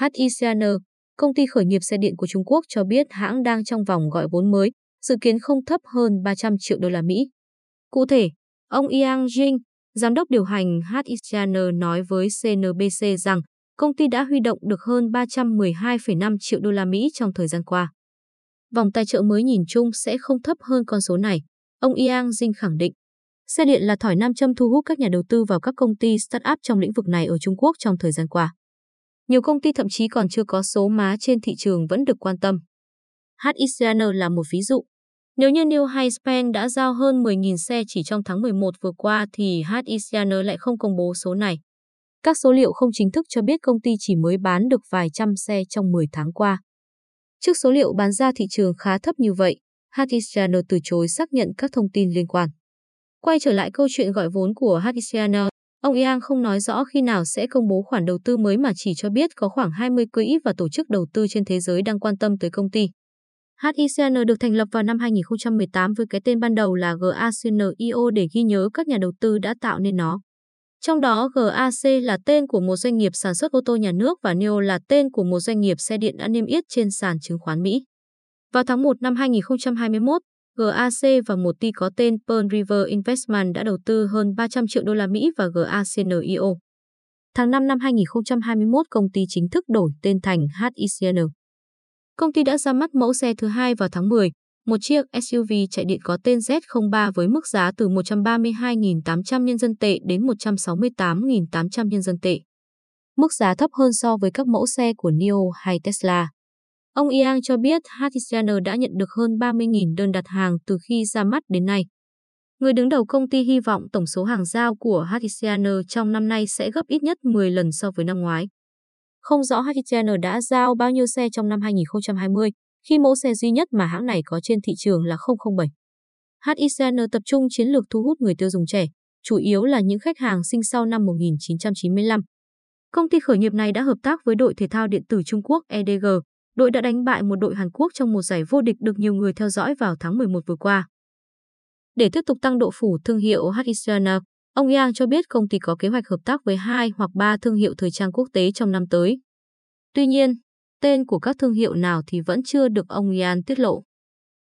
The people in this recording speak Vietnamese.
HICN, công ty khởi nghiệp xe điện của Trung Quốc cho biết hãng đang trong vòng gọi vốn mới, dự kiến không thấp hơn 300 triệu đô la Mỹ. Cụ thể, ông Yang Jing, giám đốc điều hành HICN nói với CNBC rằng công ty đã huy động được hơn 312,5 triệu đô la Mỹ trong thời gian qua. Vòng tài trợ mới nhìn chung sẽ không thấp hơn con số này, ông Yang Jing khẳng định. Xe điện là thỏi nam châm thu hút các nhà đầu tư vào các công ty start-up trong lĩnh vực này ở Trung Quốc trong thời gian qua. Nhiều công ty thậm chí còn chưa có số má trên thị trường vẫn được quan tâm. HICN là một ví dụ. Nếu như New Highspan đã giao hơn 10.000 xe chỉ trong tháng 11 vừa qua thì HICN lại không công bố số này. Các số liệu không chính thức cho biết công ty chỉ mới bán được vài trăm xe trong 10 tháng qua. Trước số liệu bán ra thị trường khá thấp như vậy, HICN từ chối xác nhận các thông tin liên quan. Quay trở lại câu chuyện gọi vốn của HICN, ông Yang không nói rõ khi nào sẽ công bố khoản đầu tư mới mà chỉ cho biết có khoảng 20 quỹ và tổ chức đầu tư trên thế giới đang quan tâm tới công ty. HICN được thành lập vào năm 2018 với cái tên ban đầu là GACNIO để ghi nhớ các nhà đầu tư đã tạo nên nó. Trong đó GAC là tên của một doanh nghiệp sản xuất ô tô nhà nước và NIO là tên của một doanh nghiệp xe điện đã niêm yết trên sàn chứng khoán Mỹ. Vào tháng 1 năm 2021, GAC và một ty có tên Pearl River Investment đã đầu tư hơn 300 triệu đô la Mỹ vào GACNIO. Tháng 5 năm 2021, công ty chính thức đổi tên thành HICN. Công ty đã ra mắt mẫu xe thứ hai vào tháng 10, một chiếc SUV chạy điện có tên Z03 với mức giá từ 132.800 nhân dân tệ đến 168.800 nhân dân tệ. Mức giá thấp hơn so với các mẫu xe của NIO hay Tesla. Ông Yang cho biết HTCN đã nhận được hơn 30.000 đơn đặt hàng từ khi ra mắt đến nay. Người đứng đầu công ty hy vọng tổng số hàng giao của HTCN trong năm nay sẽ gấp ít nhất 10 lần so với năm ngoái. Không rõ HTCN đã giao bao nhiêu xe trong năm 2020, khi mẫu xe duy nhất mà hãng này có trên thị trường là 007. HICN tập trung chiến lược thu hút người tiêu dùng trẻ, chủ yếu là những khách hàng sinh sau năm 1995. Công ty khởi nghiệp này đã hợp tác với đội thể thao điện tử Trung Quốc EDG, đội đã đánh bại một đội Hàn Quốc trong một giải vô địch được nhiều người theo dõi vào tháng 11 vừa qua. Để tiếp tục tăng độ phủ thương hiệu HICN, ông Yang cho biết công ty có kế hoạch hợp tác với hai hoặc ba thương hiệu thời trang quốc tế trong năm tới. Tuy nhiên, tên của các thương hiệu nào thì vẫn chưa được ông Yang tiết lộ.